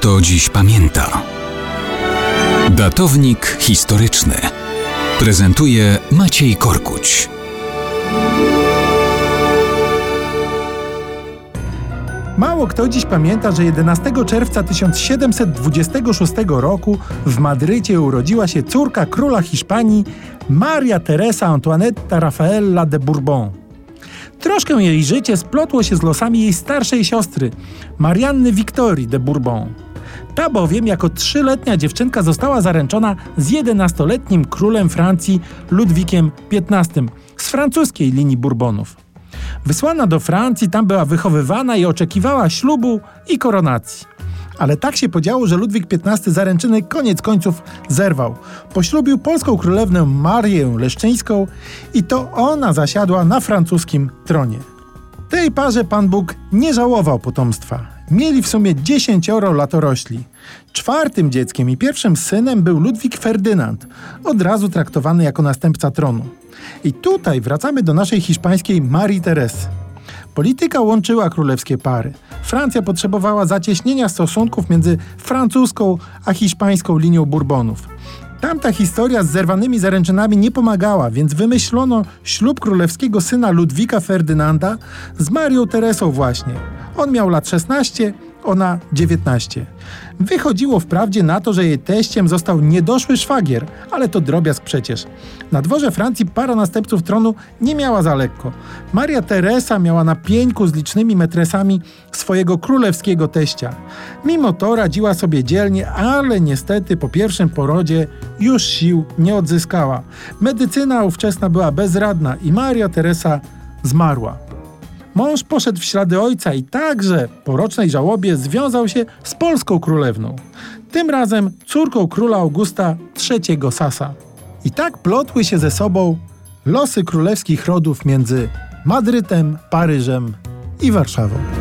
kto dziś pamięta. Datownik historyczny prezentuje Maciej Korkuć. Mało kto dziś pamięta, że 11 czerwca 1726 roku w Madrycie urodziła się córka króla Hiszpanii Maria Teresa Antoinetta Rafaela de Bourbon. Troszkę jej życie splotło się z losami jej starszej siostry, Marianny Wiktorii de Bourbon. Ta bowiem jako trzyletnia dziewczynka została zaręczona z 11-letnim królem Francji Ludwikiem XV z francuskiej linii Bourbonów. Wysłana do Francji, tam była wychowywana i oczekiwała ślubu i koronacji. Ale tak się podziało, że Ludwik XV zaręczyny koniec końców zerwał. Poślubił polską królewnę Marię Leszczyńską i to ona zasiadła na francuskim tronie. Tej parze Pan Bóg nie żałował potomstwa. Mieli w sumie dziesięcioro latorośli. Czwartym dzieckiem i pierwszym synem był Ludwik Ferdynand, od razu traktowany jako następca tronu. I tutaj wracamy do naszej hiszpańskiej Marii Teresy. Polityka łączyła królewskie pary. Francja potrzebowała zacieśnienia stosunków między francuską a hiszpańską linią Bourbonów. Tamta historia z zerwanymi zaręczynami nie pomagała, więc wymyślono ślub królewskiego syna Ludwika Ferdynanda z Marią Teresą właśnie. On miał lat 16, ona 19. Wychodziło wprawdzie na to, że jej teściem został niedoszły szwagier, ale to drobiazg przecież. Na dworze Francji para następców tronu nie miała za lekko. Maria Teresa miała na pieńku z licznymi metresami swojego królewskiego teścia. Mimo to radziła sobie dzielnie, ale niestety po pierwszym porodzie już sił nie odzyskała. Medycyna ówczesna była bezradna i Maria Teresa zmarła. Mąż poszedł w ślady ojca i także po rocznej żałobie związał się z polską królewną. Tym razem córką króla Augusta III Sasa. I tak plotły się ze sobą losy królewskich rodów między Madrytem, Paryżem i Warszawą.